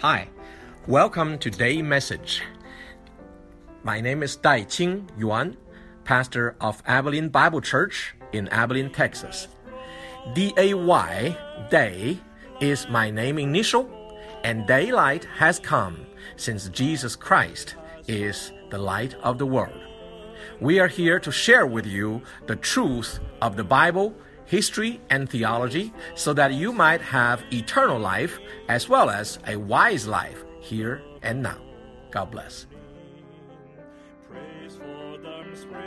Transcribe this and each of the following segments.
Hi, welcome to Day Message. My name is Dai Qing Yuan, pastor of Abilene Bible Church in Abilene, Texas. D A Y, Day, is my name initial, and daylight has come since Jesus Christ is the light of the world. We are here to share with you the truth of the Bible, history, and theology so that you might have eternal life as well as a wise life here and now. God bless. Praise for them springing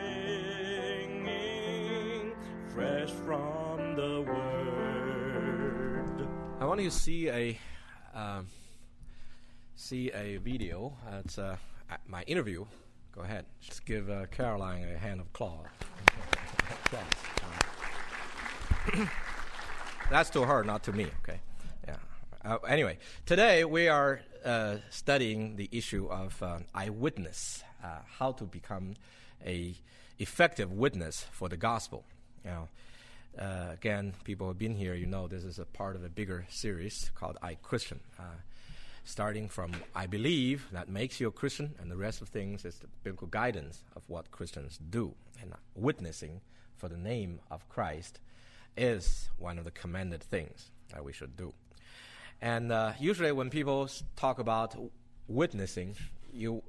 fresh from the word. I want you to see a um, see a video. Uh, it's uh, my interview. Go ahead. Just give uh, Caroline a hand of applause. That's to her, not to me. Okay. Yeah. Uh, anyway, today we are uh, studying the issue of uh, iWitness, uh, how to become a effective witness for the gospel. Know, uh, again, people who have been here, you know this is a part of a bigger series called I Christian. Uh, starting from I believe that makes you a Christian, and the rest of things is the biblical guidance of what Christians do. And witnessing for the name of Christ is one of the commanded things that we should do. And uh, usually, when people talk about witnessing, you,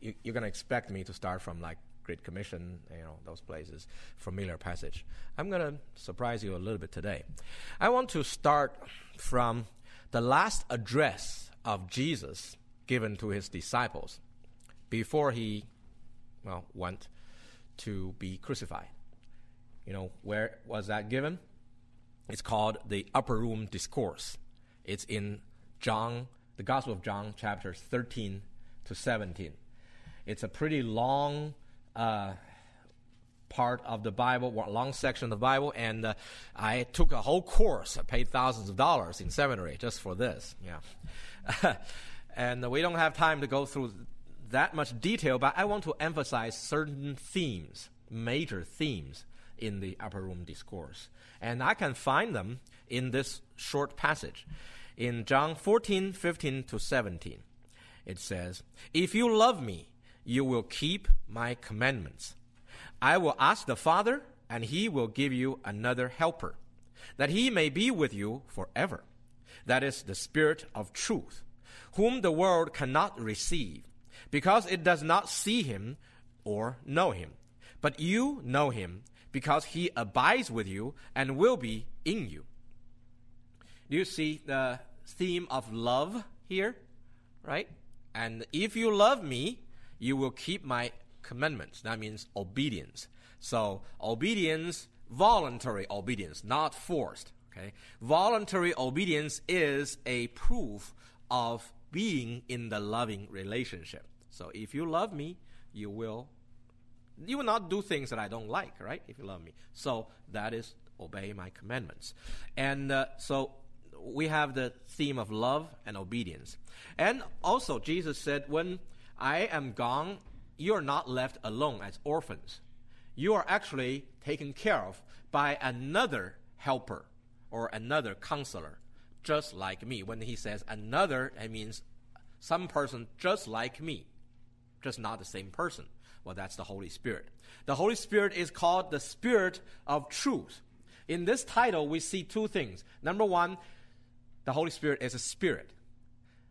you you're going to expect me to start from like Great Commission, you know, those places, familiar passage. I'm going to surprise you a little bit today. I want to start from the last address of Jesus given to his disciples before he, well, went to be crucified. You know, where was that given? It's called the Upper Room Discourse. It's in John, the Gospel of John, chapters 13 to 17. It's a pretty long uh, part of the Bible, long section of the Bible, and uh, I took a whole course. I paid thousands of dollars in seminary just for this. Yeah, and we don't have time to go through that much detail, but I want to emphasize certain themes, major themes in the upper room discourse, and I can find them in this short passage in John 14, 15 to 17. It says, "If you love me, you will keep my commandments." I will ask the Father, and he will give you another helper, that he may be with you forever. That is the Spirit of truth, whom the world cannot receive, because it does not see him or know him. But you know him, because he abides with you and will be in you. Do you see the theme of love here? Right? And if you love me, you will keep my commandments. That means obedience. So, obedience, voluntary obedience, not forced. Okay? Voluntary obedience is a proof of being in the loving relationship. So, if you love me, you will you will not do things that I don't like, right? If you love me. So, that is obey my commandments. And uh, so we have the theme of love and obedience. And also, Jesus said, When I am gone, you are not left alone as orphans. You are actually taken care of by another helper or another counselor, just like me. When he says another, it means some person just like me, just not the same person. Well, that's the Holy Spirit. The Holy Spirit is called the Spirit of truth. In this title, we see two things. Number one, the Holy Spirit is a spirit.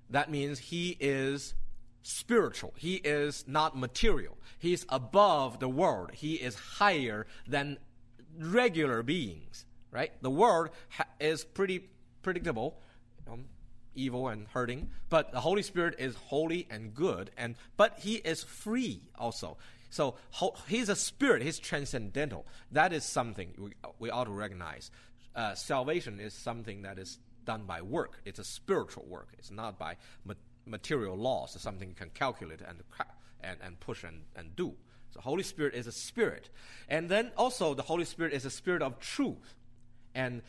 That means he is spiritual. He is not material. He is above the world. He is higher than regular beings, right? The world ha- is pretty predictable, um, evil and hurting, but the Holy Spirit is holy and good, and but he is free also. So ho- he's a spirit. He's transcendental. That is something we, we ought to recognize. Uh, salvation is something that is done by work. It's a spiritual work. It's not by ma- material laws. It's something you can calculate and and, and push and, and do. So Holy Spirit is a spirit. And then also the Holy Spirit is a spirit of truth. And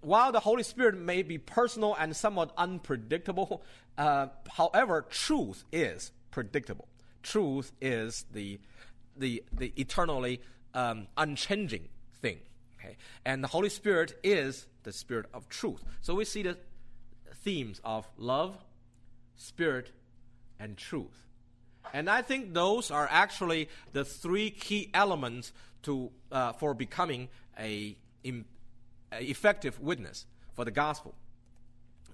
while the Holy Spirit may be personal and somewhat unpredictable, uh, however, truth is predictable. Truth is the the the eternally um, unchanging thing. Okay, and the Holy Spirit is the Spirit of truth. So we see the themes of love, spirit, and truth. And I think those are actually the three key elements to, uh, for becoming a, effective witness for the gospel.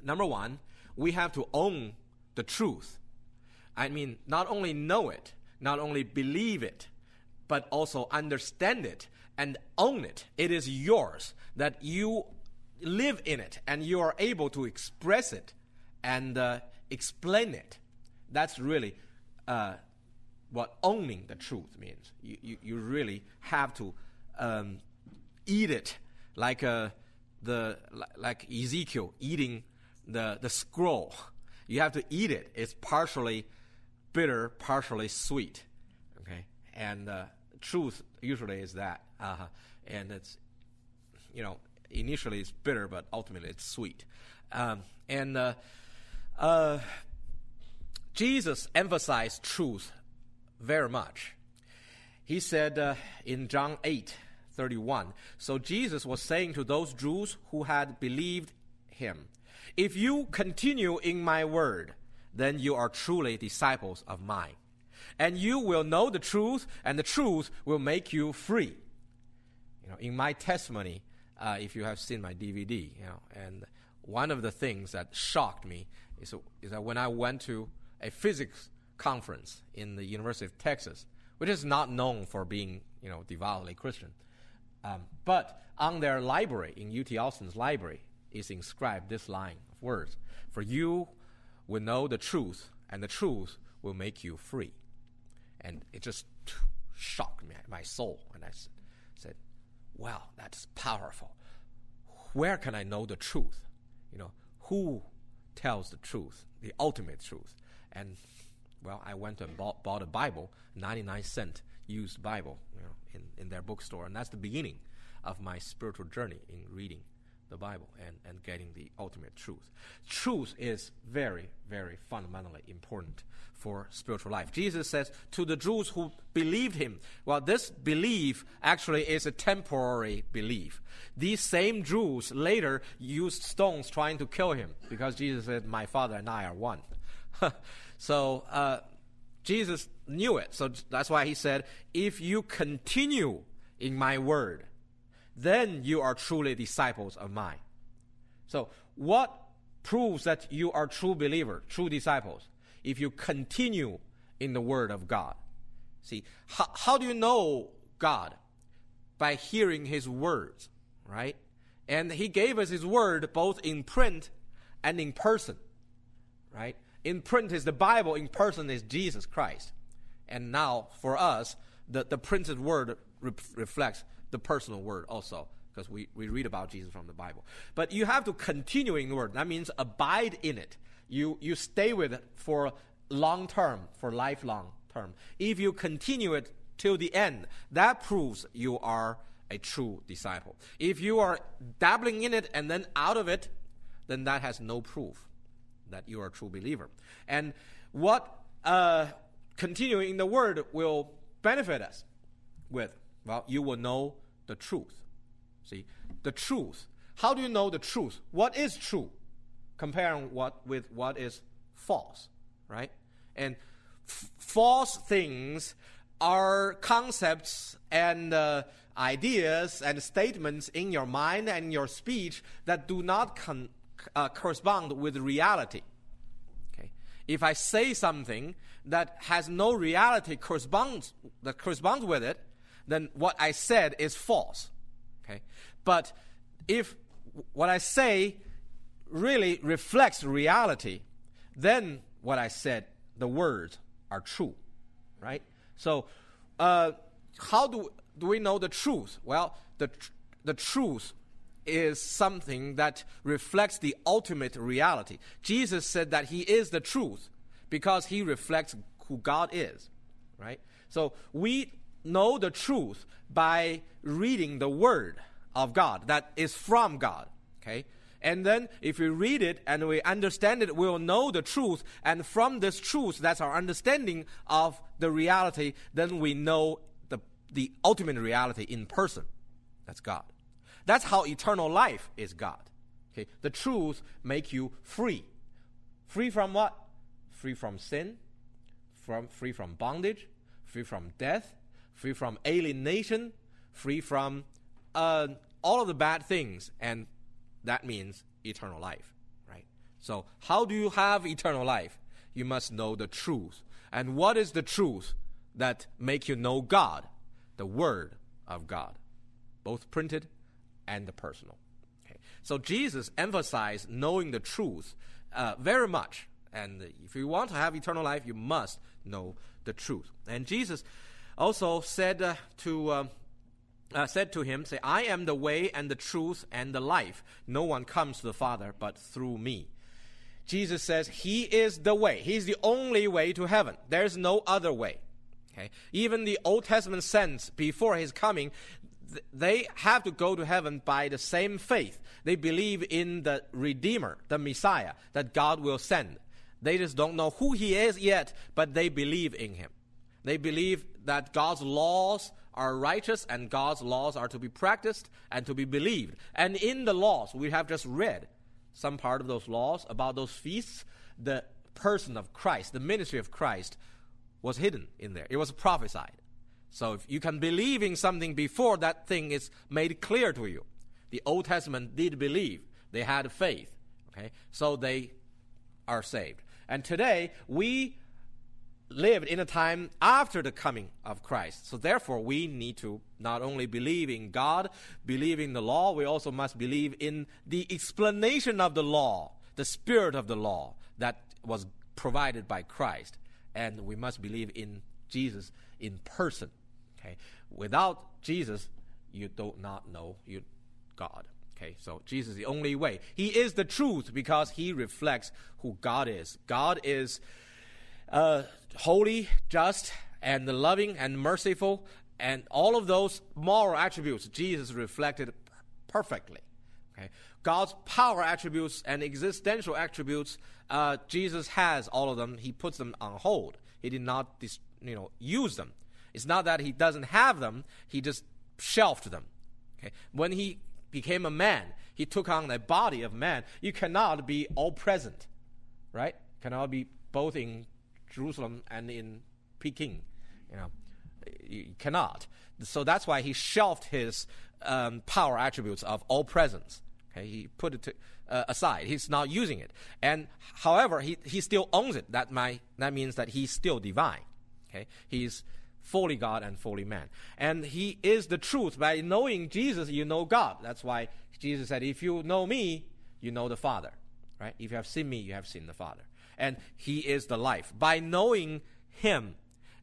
Number one, we have to own the truth. I mean, not only know it, not only believe it, but also understand it and own it. It is yours, that you live in it and you are able to express it and uh, explain it. That's really uh, what owning the truth means. You, you, you really have to um, eat it like, uh, the, like Ezekiel eating the, the scroll. You have to eat it. It's partially bitter, partially sweet. Okay? And uh, truth usually is that. Uh-huh. And it's, you know, initially it's bitter, but ultimately it's sweet. Um, and uh, uh, Jesus emphasized truth very much. He said uh, in John 8 31, so Jesus was saying to those Jews who had believed him, If you continue in my word, then you are truly disciples of mine. And you will know the truth, and the truth will make you free. You know, in my testimony, uh, if you have seen my DVD, you know, and one of the things that shocked me is, is that when I went to a physics conference in the University of Texas, which is not known for being, you know, devoutly Christian. Um, but on their library, in UT Austin's library, is inscribed this line of words For you will know the truth, and the truth will make you free. And it just shocked me, my soul. And I said, Wow, that's powerful. Where can I know the truth? You know, who tells the truth, the ultimate truth? And well, I went and bought, bought a Bible, 99 cent used Bible, you know, in, in their bookstore. And that's the beginning of my spiritual journey in reading the Bible and, and getting the ultimate truth. Truth is very, very fundamentally important for spiritual life. Jesus says to the Jews who believed him, well, this belief actually is a temporary belief. These same Jews later used stones trying to kill him because Jesus said, My Father and I are one. so uh, Jesus knew it. So that's why he said, If you continue in my word, then you are truly disciples of mine. So, what proves that you are true believer, true disciples? If you continue in the word of God. See, how, how do you know God? By hearing his words, right? And he gave us his word both in print and in person, right? In print is the Bible, in person is Jesus Christ. And now, for us, the, the printed word re- reflects the personal word also, because we, we read about Jesus from the Bible. But you have to continue in the word. That means abide in it. You, you stay with it for long term, for lifelong term. If you continue it till the end, that proves you are a true disciple. If you are dabbling in it and then out of it, then that has no proof that you are a true believer. And what uh, continuing in the word will benefit us with? Well, you will know the truth. See, the truth. How do you know the truth? What is true? Comparing what with what is false, right? And f- false things are concepts and uh, ideas and statements in your mind and your speech that do not con- uh, correspond with reality. Okay, if I say something that has no reality corresponds that corresponds with it, then what I said is false. Okay? But if what I say really reflects reality, then what I said, the words are true. Right? So, uh, how do, do we know the truth? Well, the, tr- the truth is something that reflects the ultimate reality. Jesus said that he is the truth because he reflects who God is, right? So we know the truth by reading the word of God that is from God. Okay? And then if we read it and we understand it, we'll know the truth. And from this truth, that's our understanding of the reality, then we know the, the ultimate reality in person. That's God. That's how eternal life is God. Okay? The truth make you free. Free from what? free from sin, from free from bondage, free from death, free from alienation, free from uh, all of the bad things, and that means eternal life, right? So, how do you have eternal life? You must know the truth. And what is the truth that make you know God? The Word of God, both printed and the personal. Okay. So Jesus emphasized knowing the truth uh, very much. And if you want to have eternal life, you must know the truth. And Jesus also said uh, to uh, uh, said to him, "Say, I am the way and the truth and the life. No one comes to the Father but through me." Jesus says He is the way. He's the only way to heaven. There's no other way. Okay? Even the Old Testament saints before His coming, they have to go to heaven by the same faith. They believe in the Redeemer, the Messiah, that God will send. They just don't know who He is yet, but they believe in Him. They believe that God's laws are righteous and God's laws are to be practiced and to be believed. And in the laws, we have just read some part of those laws about those feasts, the person of Christ, the ministry of Christ was hidden in there. It was prophesied. So if you can believe in something before that thing is made clear to you. The Old Testament did believe. They had faith. Okay? So they are saved. And today we lived in a time after the coming of Christ. So therefore, we need to not only believe in God, believe in the law, we also must believe in the explanation of the law, the spirit of the law that was provided by Christ. And we must believe in Jesus in person. Okay? Without Jesus, you do not know you God. Okay, so Jesus is the only way. He is the truth because he reflects who God is. God is uh, holy, just, and loving and merciful, and all of those moral attributes Jesus reflected perfectly. Okay, God's power attributes and existential attributes, uh, Jesus has all of them. He puts them on hold. He did not, dis- you know, use them. It's not that he doesn't have them. He just shelved them. Okay, when he became a man, he took on the body of man. You cannot be all present, right? Cannot be both in Jerusalem and in Peking. You know, you cannot. So that's why he shelved his um, power attributes of all presence. Okay, he put it to, uh, aside. He's not using it. And however, he, he still owns it. That might, that means that he's still divine. Okay, he's fully God and fully man. And he is the truth. By knowing Jesus, you know God. That's why Jesus said, "If you know me, you know the Father." Right? If you have seen me, you have seen the Father and He is the life. By knowing Him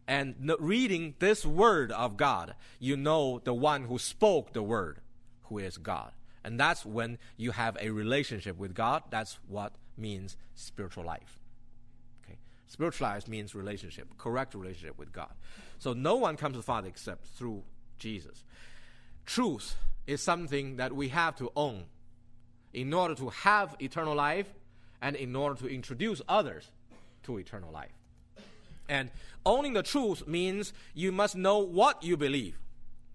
and reading this Word of God, you know the one who spoke the Word, who is God. And that's when you have a relationship with God. That's what means spiritual life. Okay? Spiritual life means relationship, correct relationship with God. So no one comes to the Father except through Jesus. Truth is something that we have to own. In order to have eternal life, and in order to introduce others to eternal life. And owning the truth means you must know what you believe.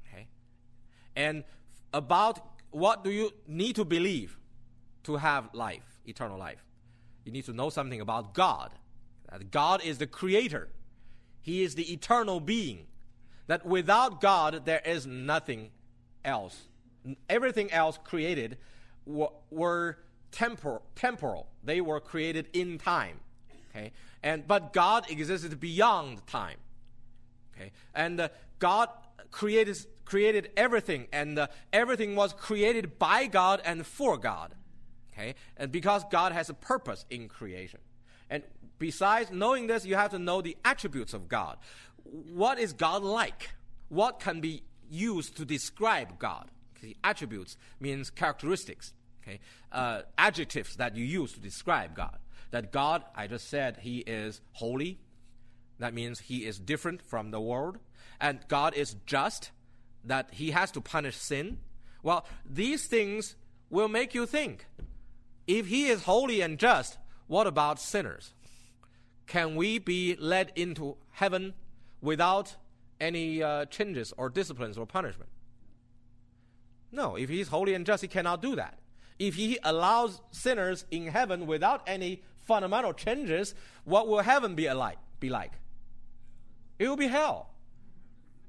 Okay? And about what do you need to believe to have life, eternal life? You need to know something about God. That God is the creator. He is the eternal being. That without God there is nothing else. Everything else created were tempor- temporal. They were created in time. Okay? And but God existed beyond time. Okay? And uh, God created created everything and uh, everything was created by God and for God. Okay? And because God has a purpose in creation. And besides knowing this, you have to know the attributes of God. What is God like? What can be used to describe God? The attributes means characteristics okay, uh, adjectives that you use to describe God. That God, I just said, He is holy. That means He is different from the world. And God is just, that He has to punish sin. Well, these things will make you think if He is holy and just, what about sinners? Can we be led into heaven without any uh, changes or disciplines or punishment? No, if He's holy and just, He cannot do that if he allows sinners in heaven without any fundamental changes, what will heaven be like? Be like? It will be hell,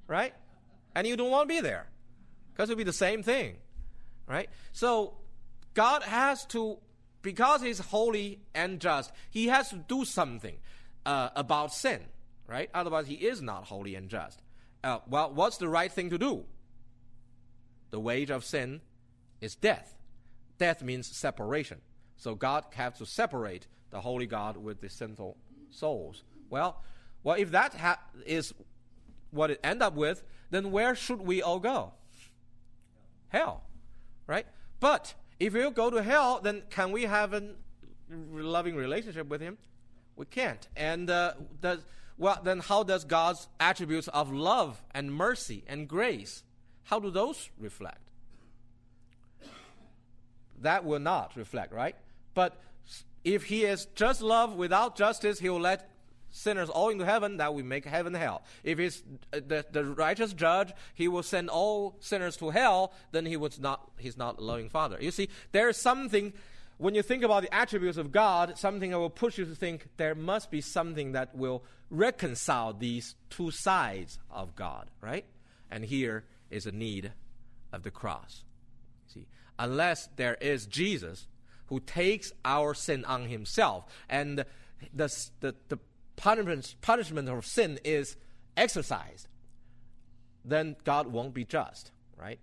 right? And you don't want to be there because it'll be the same thing, right? So God has to, because He's holy and just, He has to do something uh, about sin, right? Otherwise, He is not holy and just. Uh, well, what's the right thing to do? The wage of sin is death. Death means separation. So God has to separate the holy God with the sinful souls. Well, well, if that ha- is what it end up with, then where should we all go? Hell, right? But if you go to hell, then can we have a loving relationship with Him? We can't. And uh, does well, then how does God's attributes of love and mercy and grace, how do those reflect? That will not reflect, right? But if he is just love without justice, he will let sinners all into heaven, that we make heaven hell. If he's the, the righteous judge, he will send all sinners to hell, then he was not he's not loving father. You see, there is something when you think about the attributes of God, something that will push you to think there must be something that will reconcile these two sides of God, right? And here is a need of the cross. See, unless there is Jesus who takes our sin on himself and the, the, the punishment, punishment of sin is exercised, then God won't be just, right?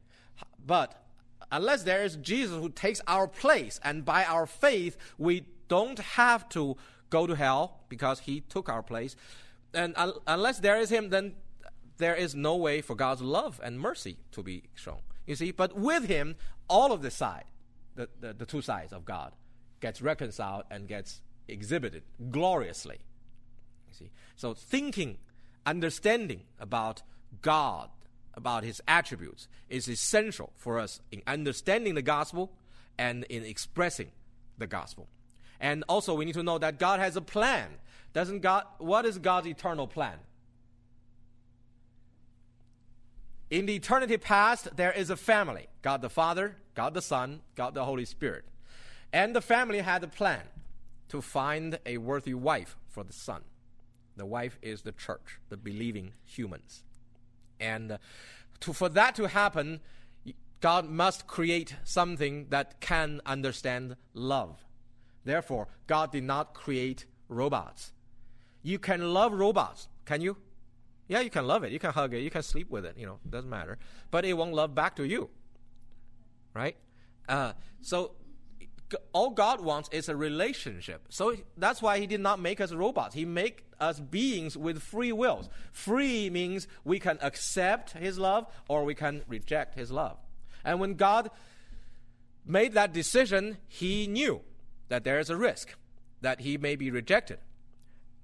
But unless there is Jesus who takes our place, and by our faith, we don't have to go to hell because he took our place. And un- unless there is him, then there is no way for God's love and mercy to be shown. You see, but with him, all of the side, the, the, the two sides of God, gets reconciled and gets exhibited gloriously. See, so thinking, understanding about God about his attributes is essential for us in understanding the gospel and in expressing the gospel. And also we need to know that God has a plan. Doesn't God what is God's eternal plan? In the eternity past, there is a family God the Father, God the Son, God the Holy Spirit. And the family had a plan to find a worthy wife for the son. The wife is the church, the believing humans. And to, for that to happen, God must create something that can understand love. Therefore, God did not create robots. You can love robots, can you? Yeah, you can love it. You can hug it. You can sleep with it. You know, doesn't matter. But it won't love back to you. Right? Uh, so all God wants is a relationship. So that's why He did not make us robots. He made us beings with free wills. Free means we can accept His love or we can reject His love. And when God made that decision, He knew that there is a risk that He may be rejected.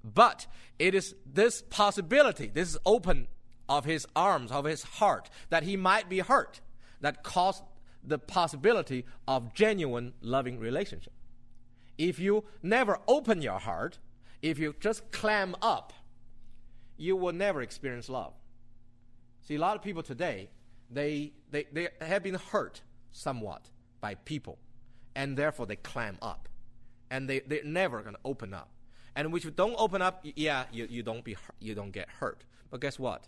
But it is this possibility, this open of His arms, of His heart, that He might be hurt, that caused the possibility of genuine loving relationship. If you never open your heart, if you just clam up, you will never experience love. See, a lot of people today, they, they, they have been hurt somewhat by people, and therefore they clam up. And they, they're never going to open up. And if you don't open up, yeah, you, you, don't be, you don't get hurt. But guess what?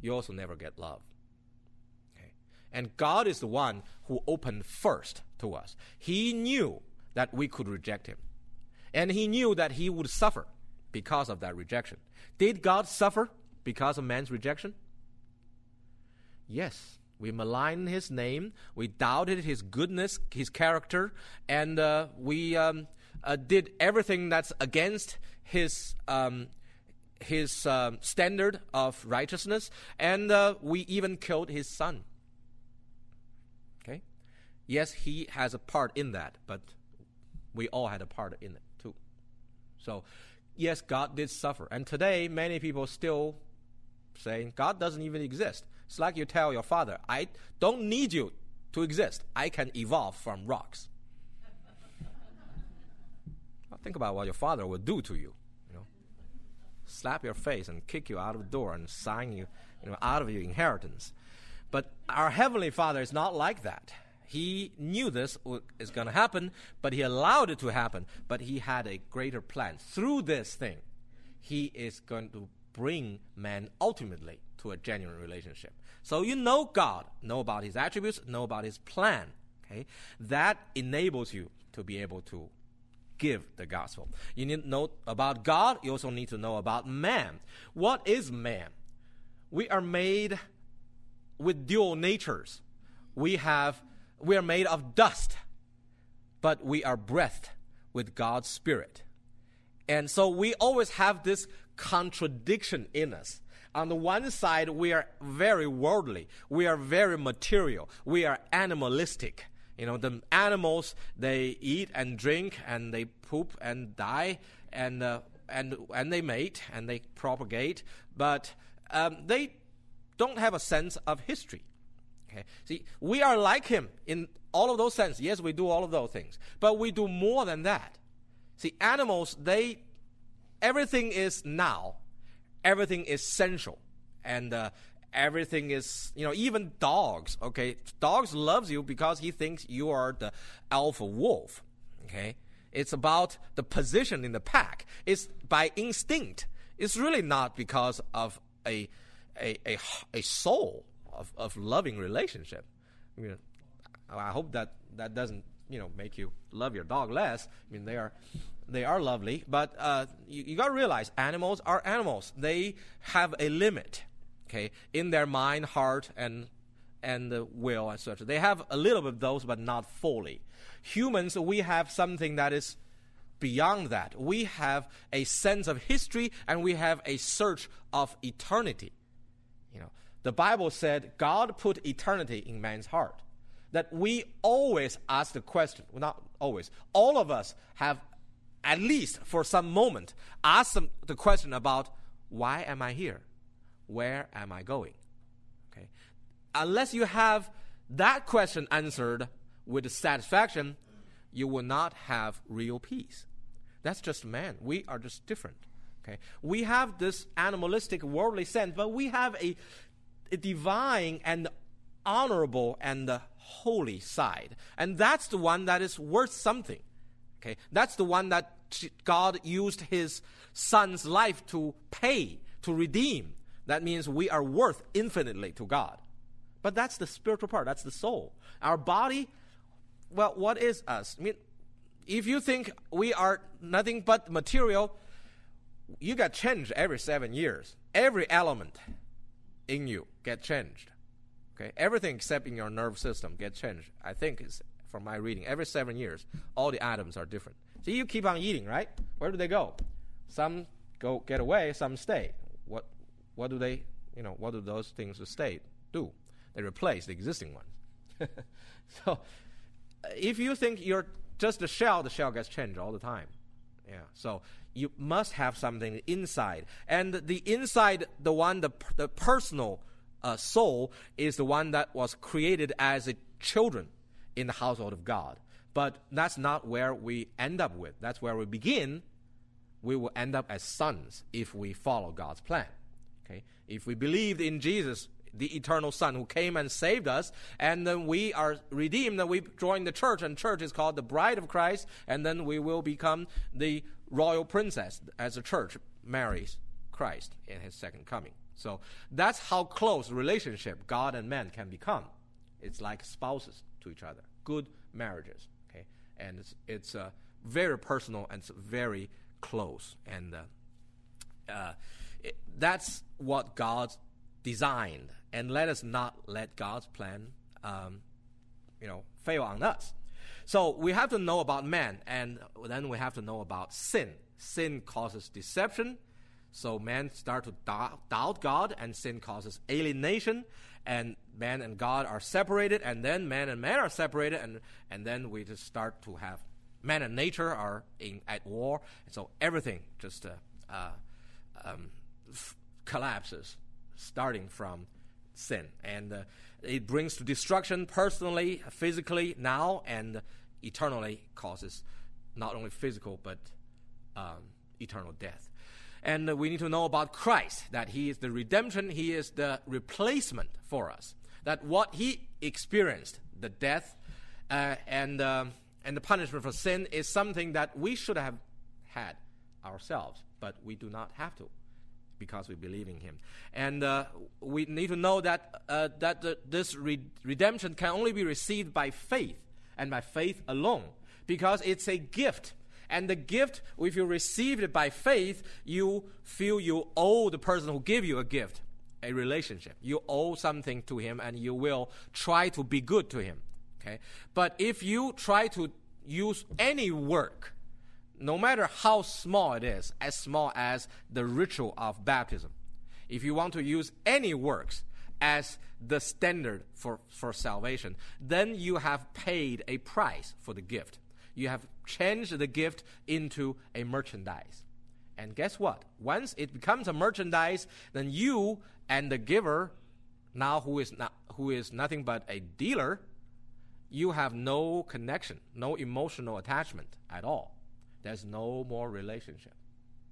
You also never get love. Okay? And God is the one who opened first to us. He knew that we could reject him. And he knew that he would suffer because of that rejection. Did God suffer because of man's rejection? Yes. We maligned his name, we doubted his goodness, his character, and uh, we um, uh, did everything that's against his. Um, his uh, standard of righteousness, and uh, we even killed his son. Okay? Yes, he has a part in that, but we all had a part in it. So, yes, God did suffer. And today, many people still saying God doesn't even exist. It's like you tell your father, I don't need you to exist. I can evolve from rocks. think about what your father would do to you. You know, slap your face and kick you out of the door and sign you, you know, out of your inheritance. But our heavenly Father is not like that He knew this is going to happen, but he allowed it to happen. But he had a greater plan. Through this thing, he is going to bring man ultimately to a genuine relationship. So you know God, know about his attributes, know about his plan. Okay? That enables you to be able to give the gospel. You need to know about God, you also need to know about man. What is man? We are made with dual natures. We have we are made of dust, but we are breathed with God's Spirit. And so we always have this contradiction in us. On the one side, we are very worldly, we are very material, we are animalistic. You know, the animals, they eat and drink and they poop and die and, uh, and, and they mate and they propagate, but um, they don't have a sense of history. Okay? See, we are like him in all of those senses. Yes, we do all of those things, but we do more than that. See, animals, they everything is now, everything is sensual, and uh, everything is you know even dogs. Okay, dogs loves you because he thinks you are the alpha wolf. Okay, it's about the position in the pack. It's by instinct. It's really not because of a a a, a soul of, of loving relationship. I mean, I hope that that doesn't you know make you love your dog less. I mean, they are they are lovely, but uh, you, you got to realize animals are animals. They have a limit, okay, in their mind, heart, and and will, etc. They have a little bit of those, but not fully. Humans, we have something that is beyond that. We have a sense of history, and we have a search of eternity. You know, the Bible said God put eternity in man's heart. That we always ask the question, well, not always, all of us have, at least for some moment, asked the question about why am I here? Where am I going? Okay. Unless you have that question answered with satisfaction, you will not have real peace. That's just man. We are just different. Okay. We have this animalistic, worldly sense, but we have a divine and honorable and the holy side. And that's the one that is worth something. Okay? That's the one that God used his son's life to pay, to redeem. That means we are worth infinitely to God. But that's the spiritual part, that's the soul. Our body, well, what is us? I mean, if you think we are nothing but material, you get changed every seven years. Every element in you get changed. Okay, everything except in your nerve system get changed. I think is from my reading. Every seven years, all the atoms are different. So you keep on eating, right? Where do they go? Some go get away, some stay. What what do they you know, what do those things that stay do? They replace the existing ones. so if you think you're just a shell, the shell gets changed all the time. Yeah. So you must have something inside. And the inside, the one, the, the personal uh, soul, is the one that was created as a children in the household of God. But that's not where we end up with. That's where we begin. We will end up as sons if we follow God's plan. Okay? If we believed in Jesus, the eternal Son who came and saved us, and then we are redeemed, and we join the church, and church is called the bride of Christ, and then we will become the royal princess as the church marries Christ in his second coming. So that's how close relationship God and man can become. It's like spouses to each other, good marriages. Okay, and it's it's uh, very personal and it's very close, and uh, uh, it, that's what God designed. And let us not let God's plan, um, you know, fail on us. So we have to know about man, and then we have to know about sin. Sin causes deception, so man start to doubt God, and sin causes alienation, and man and God are separated, and then man and man are separated, and and then we just start to have man and nature are in at war, and so everything just uh, uh, um, f- collapses, starting from sin, and uh, it brings to destruction personally, physically now, and eternally causes not only physical but um, eternal death. And uh, we need to know about Christ that He is the redemption, He is the replacement for us. That what He experienced, the death, uh, and um, and the punishment for sin is something that we should have had ourselves, but we do not have to because we believe in Him. And uh, we need to know that uh, that this re- redemption can only be received by faith and by faith alone, because it's a gift. And the gift, if you receive it by faith, you feel you owe the person who gave you a gift a relationship. You owe something to him, and you will try to be good to him. Okay, but if you try to use any work, no matter how small it is, as small as the ritual of baptism, if you want to use any works as the standard for, for salvation, then you have paid a price for the gift. You have changed the gift into a merchandise. And guess what? Once it becomes a merchandise, then you and the giver, now who is not, who is nothing but a dealer, you have no connection, no emotional attachment at all. There's no more relationship.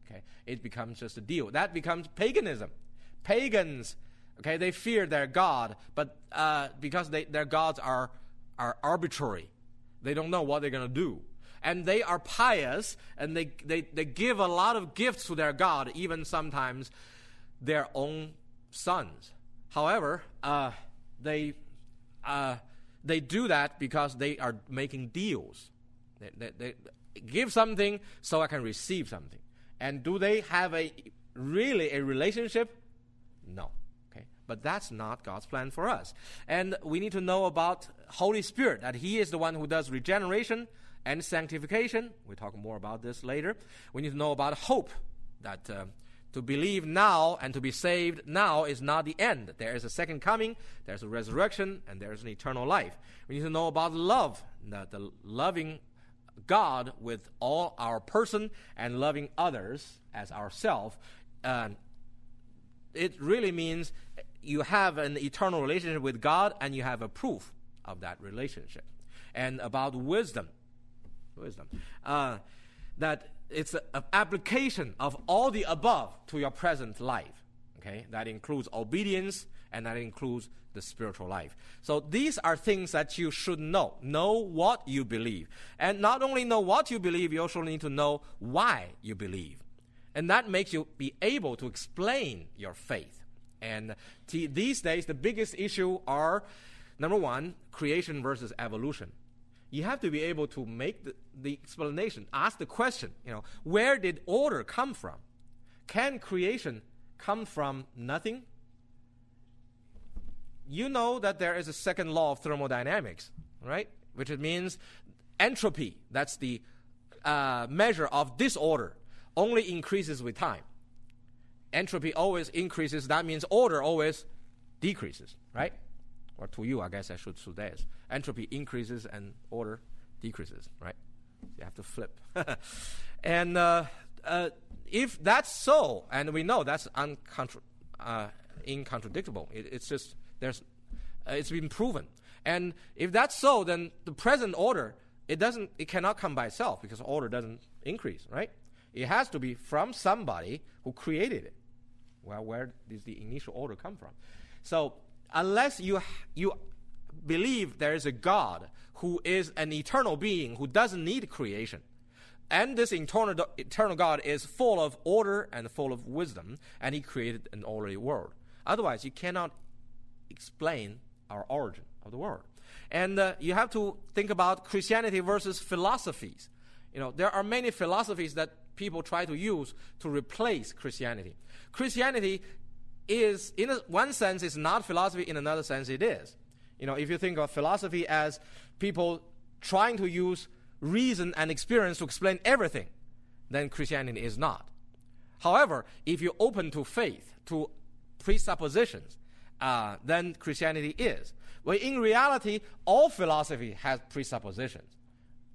Okay, it becomes just a deal. That becomes paganism. Pagans, okay, they fear their god, but uh, because they, their gods are are arbitrary, they don't know what they're gonna do, and they are pious, and they they, they give a lot of gifts to their god, even sometimes their own sons. However, uh, they uh, they do that because they are making deals. They, they, they, give something so I can receive something. And do they have a really a relationship? No. Okay. But that's not God's plan for us. And we need to know about Holy Spirit, that He is the one who does regeneration and sanctification. We'll talk more about this later. We need to know about hope, that uh, to believe now and to be saved now is not the end. There is a second coming, there's a resurrection, and there's an eternal life. We need to know about love, the, the loving God with all our person and loving others as ourselves. Uh, it really means you have an eternal relationship with God and you have a proof of that relationship. And about wisdom, wisdom, uh, that it's an application of all the above to your present life. Okay, that includes obedience and that includes the spiritual life. So these are things that you should know. Know what you believe. And not only know what you believe, you also need to know why you believe. And that makes you be able to explain your faith. And t- these days, the biggest issue are number one, creation versus evolution you have to be able to make the, the explanation, ask the question, you know, where did order come from? Can creation come from nothing? You know that there is a second law of thermodynamics, right? Which means entropy, that's the uh, measure of disorder, only increases with time. Entropy always increases, that means order always decreases, right? or to you, I guess I should say this. Entropy increases and order decreases, right? You have to flip. and uh, uh, if that's so, and we know that's uncontra- uh, incontradictable, it, it's just there's uh, it's been proven. And if that's so, then the present order it doesn't it cannot come by itself because order doesn't increase, right? It has to be from somebody who created it. Well, where does the initial order come from? So unless you, you believe there is a God who is an eternal being who doesn't need creation, and this eternal, eternal God is full of order and full of wisdom, and He created an orderly world. Otherwise, you cannot explain our origin of the world. And uh, you have to think about Christianity versus philosophies. You know, there are many philosophies that people try to use to replace Christianity. Christianity is, in one sense, is not philosophy, in another sense, it is. You know, if you think of philosophy as people trying to use reason and experience to explain everything, then Christianity is not. However, if you open to faith, to presuppositions, uh, then Christianity is. Well, in reality, all philosophy has presuppositions.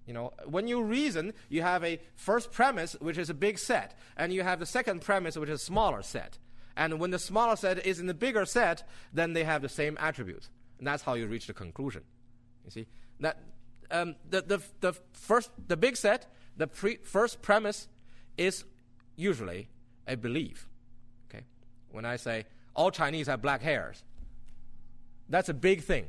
You know, when you reason, you have a first premise, which is a big set, and you have the second premise, which is a smaller set. And when the smaller set is in the bigger set, then they have the same attributes. And that's how you reach the conclusion. You see? That um, the, the, the first the big set, the pre, first premise is usually a belief. Okay? When I say all Chinese have black hairs, that's a big thing.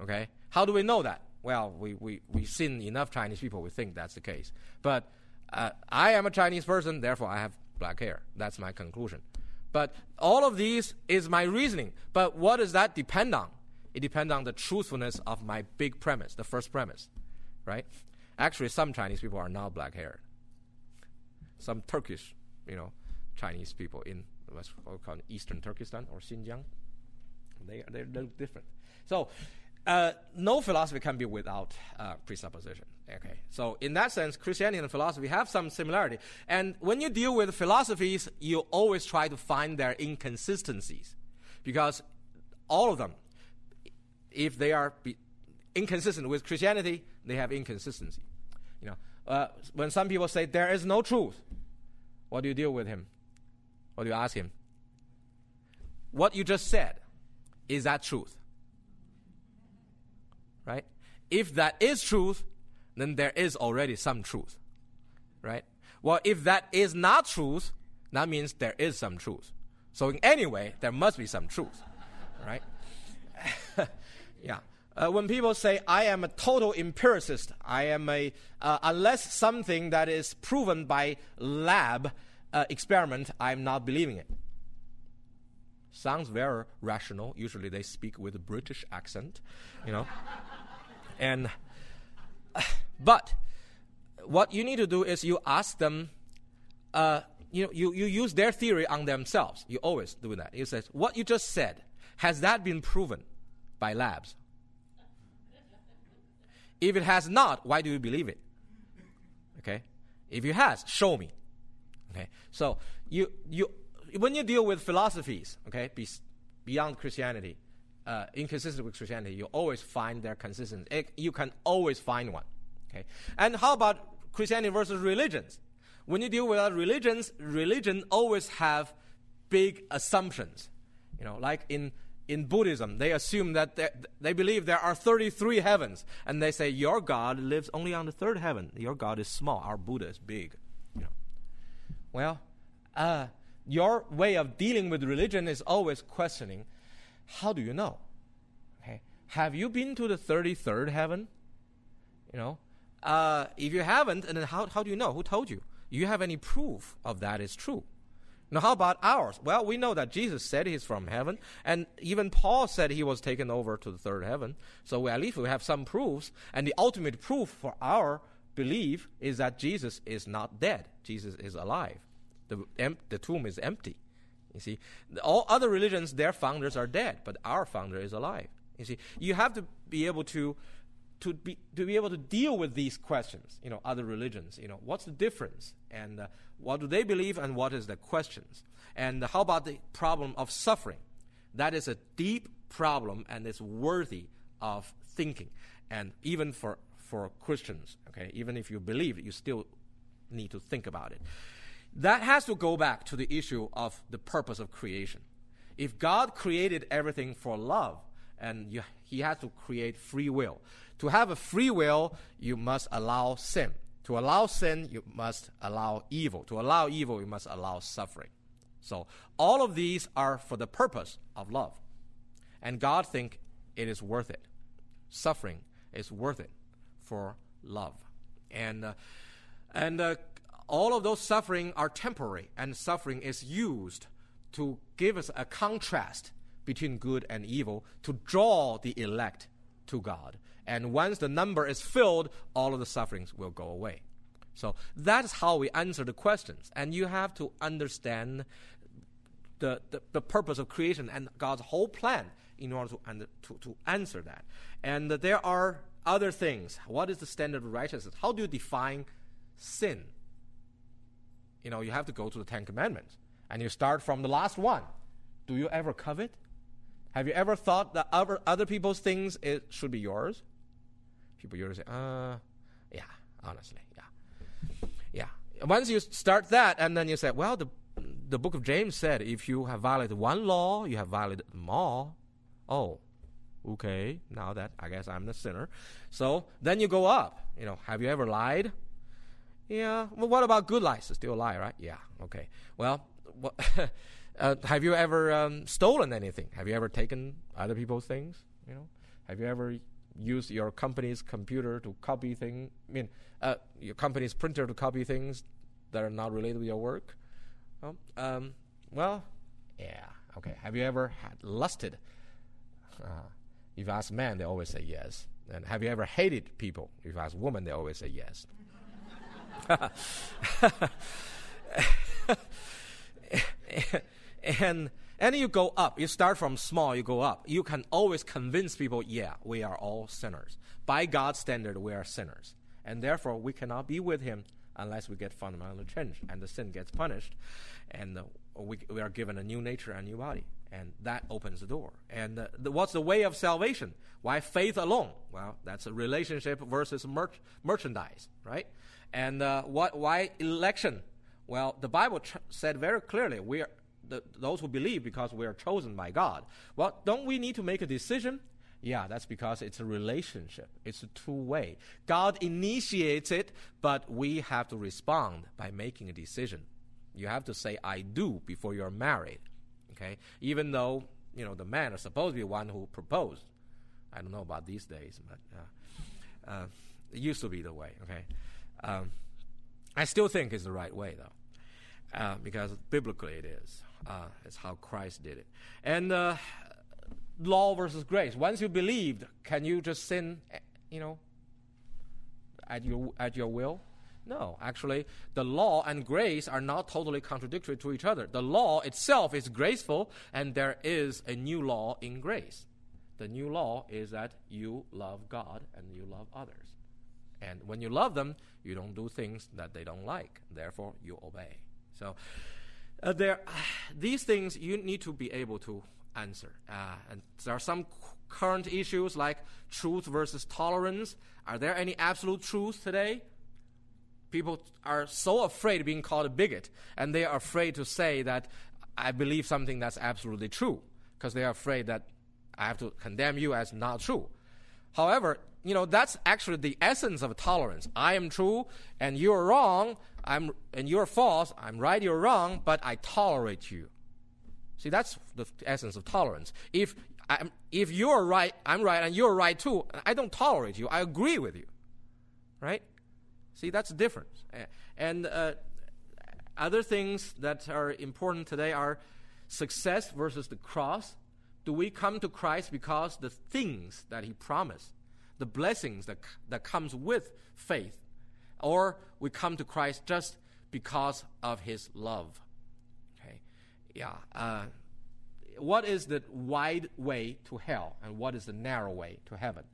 Okay? How do we know that? well, we, we, we've seen enough Chinese people, we think that's the case. But uh, I am a Chinese person, therefore I have black hair. That's my conclusion. But all of these is my reasoning. But what does that depend on? It depends on the truthfulness of my big premise, the first premise, right? Actually, some Chinese people are not black haired. Some Turkish, you know, Chinese people in what's called Eastern Turkestan or Xinjiang, they, they're, they're different. So, uh, no philosophy can be without uh, presupposition. Okay, so in that sense, Christianity and philosophy have some similarity. And when you deal with philosophies, you always try to find their inconsistencies, because all of them, if they are inconsistent with Christianity, they have inconsistency. You know, uh, when some people say there is no truth, what do you deal with him? What do you ask him? What you just said, is that truth? Right? If that is truth, then there is already some truth. Right? Well, if that is not truth, that means there is some truth. So in any way, there must be some truth. Right? yeah. Uh, when people say I am a total empiricist, I am a uh, unless something that is proven by lab uh, experiment, I'm not believing it. Sounds very rational. Usually they speak with a British accent, you know. and but what you need to do is you ask them. Uh, you know, you, you use their theory on themselves. You always do that. You say, what you just said, has that been proven by labs? If it has not, why do you believe it? Okay? If it has, show me. Okay? So you you when you deal with philosophies, okay, be, beyond Christianity, uh, inconsistent with Christianity, you always find their consistency. It, you can always find one. Okay? And how about Christianity versus religions? When you deal with religions, religion always have big assumptions. You know, like in in Buddhism, they assume that they believe there are 33 heavens, and they say your God lives only on the third heaven. Your God is small. Our Buddha is big. Well, uh, your way of dealing with religion is always questioning, how do you know? Okay, have you been to the 33rd heaven? You know, uh, if you haven't, and then how how do you know? Who told you? You have any proof of that is true? Now, how about ours? Well, we know that Jesus said he's from heaven, and even Paul said he was taken over to the third heaven. So we, at least we have some proofs, and the ultimate proof for our belief is that Jesus is not dead. Jesus is alive. The, em- the tomb is empty. You see, all other religions, their founders are dead, but our founder is alive. You see, you have to be able to to be to be able to deal with these questions. You know, other religions. You know, what's the difference, and uh, what do they believe, and what is the questions, and how about the problem of suffering? That is a deep problem, and it's worthy of thinking, and even for for Christians. Okay, even if you believe you still need to think about it. That has to go back to the issue of the purpose of creation. If God created everything for love, and you, He has to create free will, to have a free will, you must allow sin. To allow sin, you must allow evil. To allow evil, you must allow suffering. So all of these are for the purpose of love. And God think it is worth it. Suffering is worth it for love. And uh, and uh, all of those suffering are temporary, and suffering is used to give us a contrast between good and evil to draw the elect to God. And once the number is filled, all of the sufferings will go away. So that's how we answer the questions. And you have to understand the, the, the purpose of creation and God's whole plan in order to, under, to, to answer that. And there are other things. What is the standard of righteousness? How do you define sin? You know, you have to go to the Ten Commandments. And you start from the last one. Do you ever covet? Have you ever thought that other, other people's things it should be yours? People usually say, uh, yeah, honestly, yeah. Yeah. Once you start that, and then you say, well, the, the book of James said if you have violated one law, you have violated them all. Oh, okay, now that I guess I'm the sinner. So then you go up. You know, have you ever lied? Yeah. Well, what about good lies? Still a lie, right? Yeah. Okay. Well, what, uh, have you ever um, stolen anything? Have you ever taken other people's things? You know, have you ever used your company's computer to copy things. I mean, uh, your company's printer to copy things that are not related to your work. Well, um, well, yeah, okay. Have you ever had lusted? Uh, if you ask men, they always say yes. And have you ever hated people? If you ask women, they always say yes. and and you go up. You start from small, you go up. You can always convince people, yeah, we are all sinners. By God's standard, we are sinners. And therefore, we cannot be with Him unless we get fundamentally changed and the sin gets punished. And we, we are given a new nature, and new body. And that opens the door. And uh, the, what's the way of salvation? Why faith alone? Well, that's a relationship versus merch, merchandise, right? And uh, what? Why election? Well, the Bible tr- said very clearly we are the, those who believe because we are chosen by God. Well, don't we need to make a decision? Yeah, that's because it's a relationship. It's a two way. God initiates it, but we have to respond by making a decision. You have to say "I do" before you're married. Okay, even though you know the man is supposed to be one who proposed. I don't know about these days, but uh, uh, it used to be the way. Okay, um, I still think it's the right way though, uh, because biblically it is. Uh, it's how Christ did it. And uh, law versus grace. Once you believed, can you just sin? eh, You know, at your at your will? No, actually, the law and grace are not totally contradictory to each other. The law itself is graceful, and there is a new law in grace. The new law is that you love God and you love others. And when you love them, you don't do things that they don't like. Therefore, you obey. So, uh, there, these things you need to be able to answer. Uh, and there are some current issues like truth versus tolerance. Are there any absolute truths today? People are so afraid of being called a bigot, and they are afraid to say that I believe something that's absolutely true, because they are afraid that I have to condemn you as not true. However, you know that's actually the essence of tolerance. I am true, and you're wrong. I'm and you're false. I'm right. You're wrong. But I tolerate you. See, that's the essence of tolerance. If I'm, if you're right, I'm right, and you're right too. I don't tolerate you. I agree with you. Right? See, that's the difference. And uh, other things that are important today are success versus the cross. Do we come to Christ because the things that He promised, the blessings that that comes with faith, or we come to Christ just because of His love? Yeah. Uh, what is the wide way to hell, and what is the narrow way to heaven?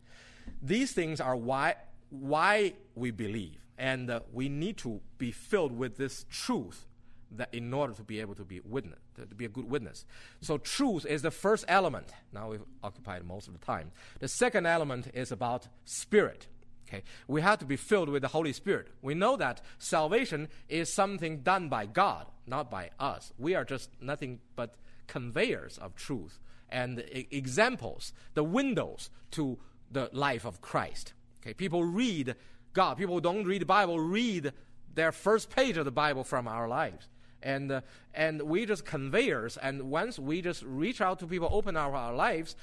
These things are why why we believe, and uh, we need to be filled with this truth that in order to be able to be witness, to be a good witness. So truth is the first element. Now we've occupied most of the time. The second element is about spirit. Okay, we have to be filled with the Holy Spirit. We know that salvation is something done by God, not by us. We are just nothing but conveyors of truth and examples, the windows to the life of Christ. Okay, people read God. People who don't read the Bible read their first page of the Bible from our lives. And, uh, and we just conveyors, and once we just reach out to people, open our, our lives,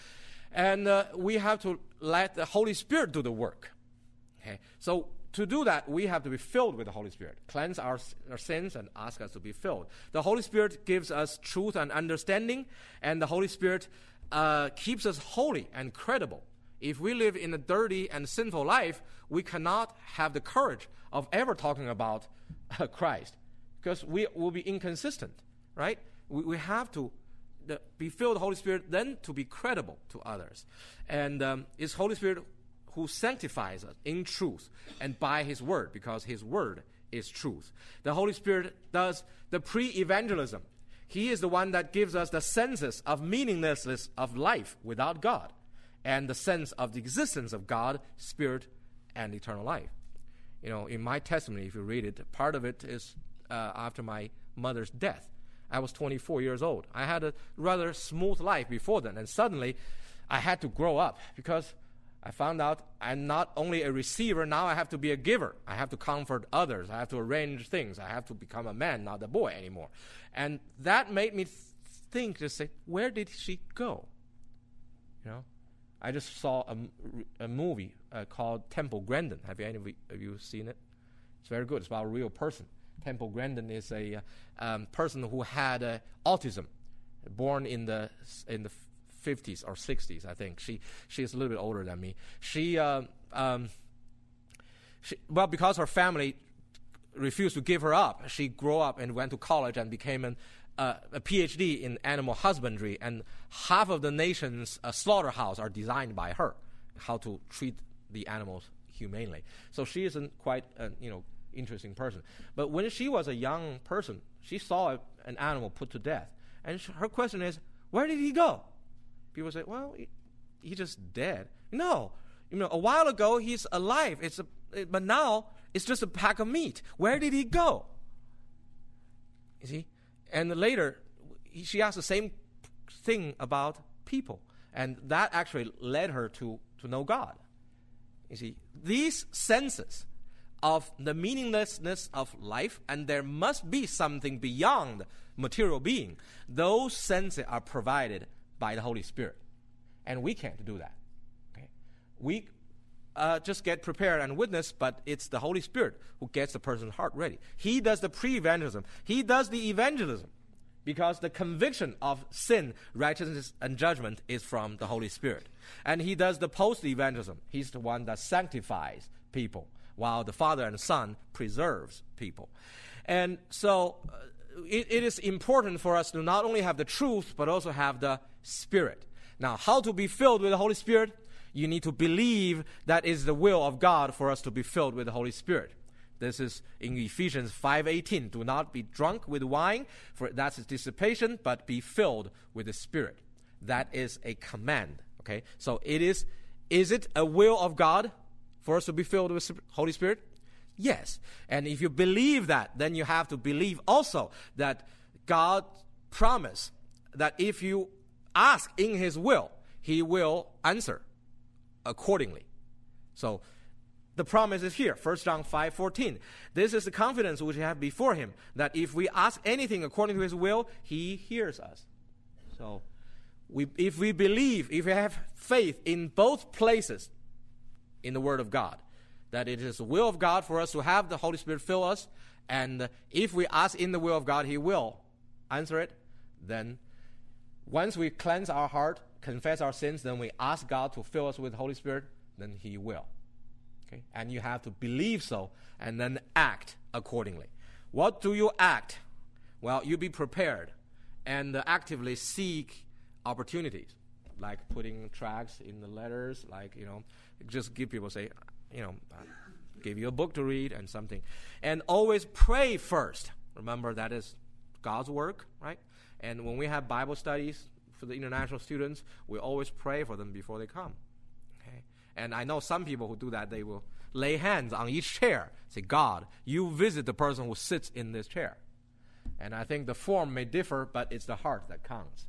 and uh, we have to let the Holy Spirit do the work. Okay, so to do that, we have to be filled with the Holy Spirit, cleanse our, our sins, and ask us to be filled. The Holy Spirit gives us truth and understanding, and the Holy Spirit uh, keeps us holy and credible. If we live in a dirty and sinful life, we cannot have the courage of ever talking about uh, Christ because we will be inconsistent, right? We, we have to be filled with the Holy Spirit, then to be credible to others. And um, it's Holy Spirit who sanctifies us in truth and by His Word, because His Word is truth. The Holy Spirit does the pre evangelism. He is the one that gives us the senses of meaninglessness of life without God and the sense of the existence of God, Spirit, and eternal life. You know, in my testimony, if you read it, part of it is uh, after my mother's death. I was 24 years old. I had a rather smooth life before then, and suddenly I had to grow up because I found out I'm not only a receiver, now I have to be a giver. I have to comfort others. I have to arrange things. I have to become a man, not a boy anymore. And that made me th- think, to say, where did she go? You know, I just saw a, a movie uh, called Temple Grandin. Have you any of you, seen it? It's very good. It's about a real person. Temple Grandin is a uh, um, person who had uh, autism, born in the in the 50s or 60s, I think. She she is a little bit older than me. She uh, um, she, well because her family refused to give her up. She grew up and went to college and became an, uh, a PhD in animal husbandry. And half of the nation's uh, slaughterhouse are designed by her, how to treat the animals humanely. So she is quite a, you know interesting person. But when she was a young person, she saw a, an animal put to death, and her question is, where did he go? People say, well, he, he just dead. No, you know, a while ago he's alive. It's a, but now it's just a pack of meat. Where did he go? You see, and later he- she asked the same thing about people, and that actually led her to to know God. You see, these senses of the meaninglessness of life, and there must be something beyond material being. Those senses are provided by the Holy Spirit, and we can't do that. Okay, we uh, just get prepared and witness, but it's the Holy Spirit who gets the person's heart ready. He does the pre-evangelism. He does the evangelism because the conviction of sin, righteousness, and judgment is from the Holy Spirit. And he does the post evangelism. He's the one that sanctifies people, while the Father and Son preserves people. And so uh, it, it is important for us to not only have the truth, but also have the Spirit. Now, how to be filled with the Holy Spirit? You need to believe that is the will of God for us to be filled with the Holy Spirit. This is in Ephesians 5:18. Do not be drunk with wine, for that's dissipation, but be filled with the Spirit. That is a command. Okay, so it is. Is it a will of God for us to be filled with Holy Spirit? Yes. And if you believe that, then you have to believe also that God promised that if you ask in His will, He will answer accordingly. So the promise is here 1 john 5 14 this is the confidence which we have before him that if we ask anything according to his will he hears us so we, if we believe if we have faith in both places in the word of god that it is the will of god for us to have the holy spirit fill us and if we ask in the will of god he will answer it then once we cleanse our heart confess our sins then we ask god to fill us with the holy spirit then he will Okay? And you have to believe so and then act accordingly. What do you act? Well, you be prepared and actively seek opportunities, like putting tracks in the letters, like, you know, just give people, say, you know, uh, give you a book to read and something. And always pray first. Remember, that is God's work, right? And when we have Bible studies for the international students, we always pray for them before they come. Okay? And I know some people who do that, they will lay hands on each chair, say, God, you visit the person who sits in this chair. And I think the form may differ, but it's the heart that counts.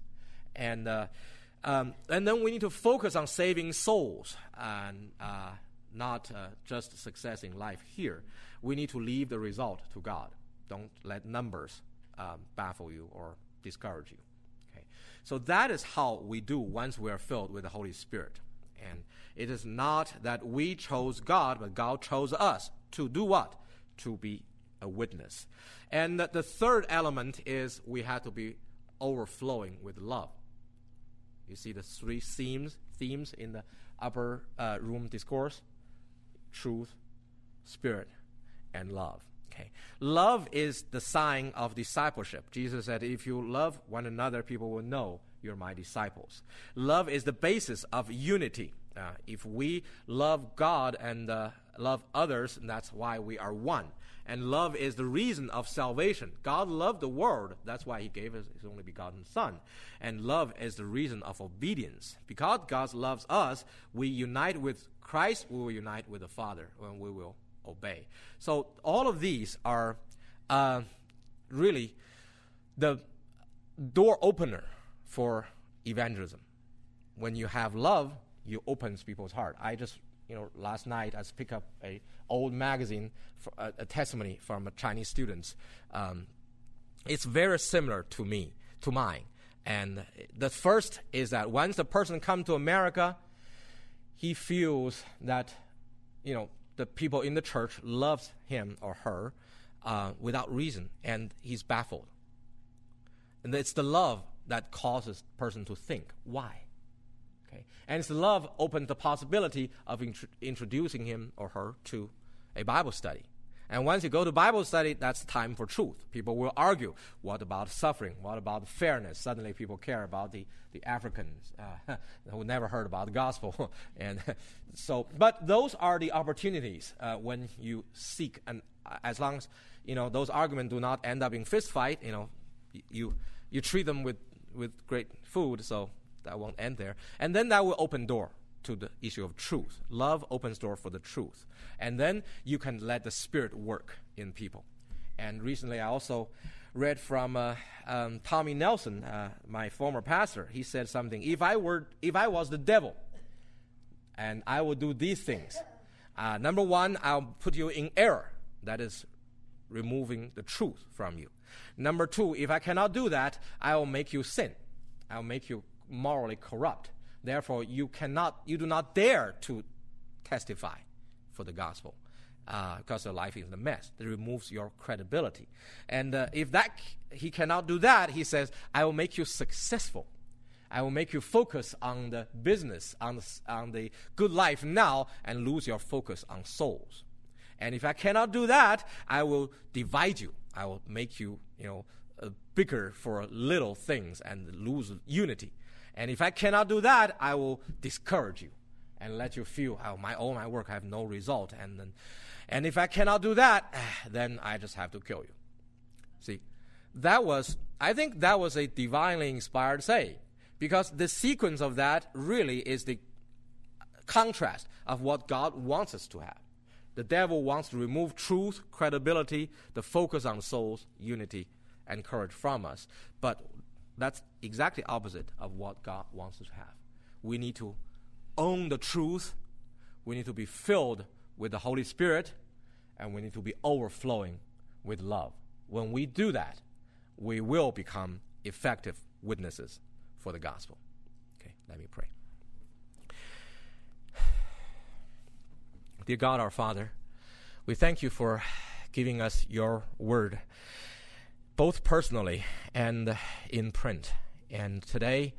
And, uh, um, and then we need to focus on saving souls and uh, not uh, just success in life here. We need to leave the result to God. Don't let numbers um, baffle you or discourage you. Okay? So that is how we do once we are filled with the Holy Spirit. And it is not that we chose God, but God chose us to do what? To be a witness. And the, third element is we have to be overflowing with love. You see the three themes themes in the upper uh, room discourse: truth, spirit, and love. Okay, love is the sign of discipleship. Jesus said, "If you love one another, people will know you're my disciples." Love is the basis of unity. Uh, if we love God and uh, love others, that's why we are one. And love is the reason of salvation. God loved the world. That's why He gave us His only begotten Son. And love is the reason of obedience. Because God loves us, we unite with Christ, we will unite with the Father, and we will obey. So all of these are uh, really the door opener for evangelism. When you have love, you opens people's heart. I just, you know, last night I picked up a old magazine, for, a, a testimony from a Chinese students. Um, it's very similar to me, to mine. And the first is that once the person come to America, he feels that, you know, the people in the church loves him or her uh, without reason, and he's baffled. And it's the love that causes person to think why. Okay, and it's the love opens the possibility of intro- introducing him or her to a Bible study. And once you go to Bible study, that's time for truth. People will argue. What about suffering? What about fairness? Suddenly, people care about the, the Africans uh, who never heard about the gospel. and so, but those are the opportunities uh, when you seek, and as long as you know those arguments do not end up in fist fight, you know, you you treat them with with great food, so that won't end there. And then that will open door to the issue of truth. Love opens door for the truth. And then you can let the Spirit work in people. And recently I also read from uh, um, Tommy Nelson, uh, my former pastor. He said something, if I, were, if I was the devil and I would do these things, uh, number one, I'll put you in error. That is removing the truth from you. Number two, if I cannot do that, I will make you sin. I'll make you morally corrupt. Therefore, you cannot, you do not dare to testify for the gospel uh, because your life is a mess. It removes your credibility. And uh, if that he cannot do that, he says, "I will make you successful. I will make you focus on the business, on the, on the good life now, and lose your focus on souls. And if I cannot do that, I will divide you. I will make you, you know, uh, bigger for little things and lose unity." And if I cannot do that, I will discourage you and let you feel, oh, my all my work have no result. And then, and if I cannot do that, eh, then I just have to kill you. See, that was, I think that was a divinely inspired saying because the sequence of that really is the contrast of what God wants us to have. The devil wants to remove truth, credibility, the focus on souls, unity, and courage from us. But that's exactly opposite of what God wants us to have. We need to own the truth. We need to be filled with the Holy Spirit, and we need to be overflowing with love. When we do that, we will become effective witnesses for the gospel. Okay, let me pray. Dear God, our Father, we thank you for giving us your word both personally and in print. And today,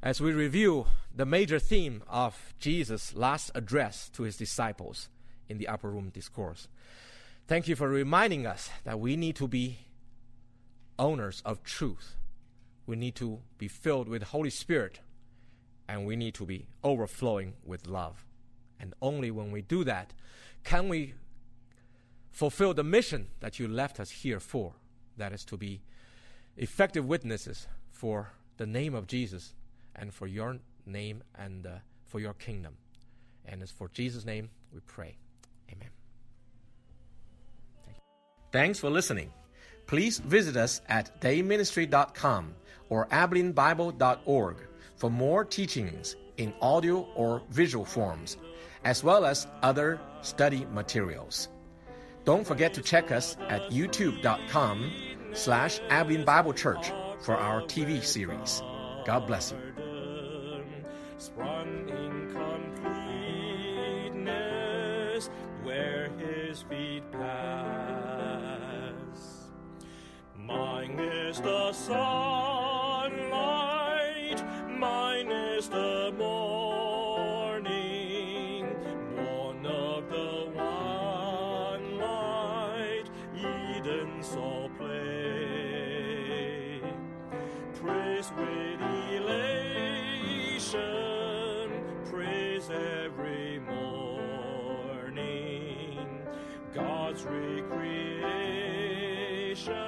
as we review the major theme of Jesus' last address to his disciples in the upper room discourse, thank you for reminding us that we need to be owners of truth. We need to be filled with Holy Spirit, and we need to be overflowing with love. And only when we do that can we fulfill the mission that you left us here for that is to be effective witnesses for the name of Jesus and for your name and uh, for your kingdom. And it's for Jesus' name we pray. Amen. Thank Thanks for listening. Please visit us at dayministry.com or abilenebible.org for more teachings in audio or visual forms, as well as other study materials. Don't forget to check us at youtube.com slash Abilene Bible Church for our TV series. God bless you. Where his feet pass. Mine is the sunlight, recreation.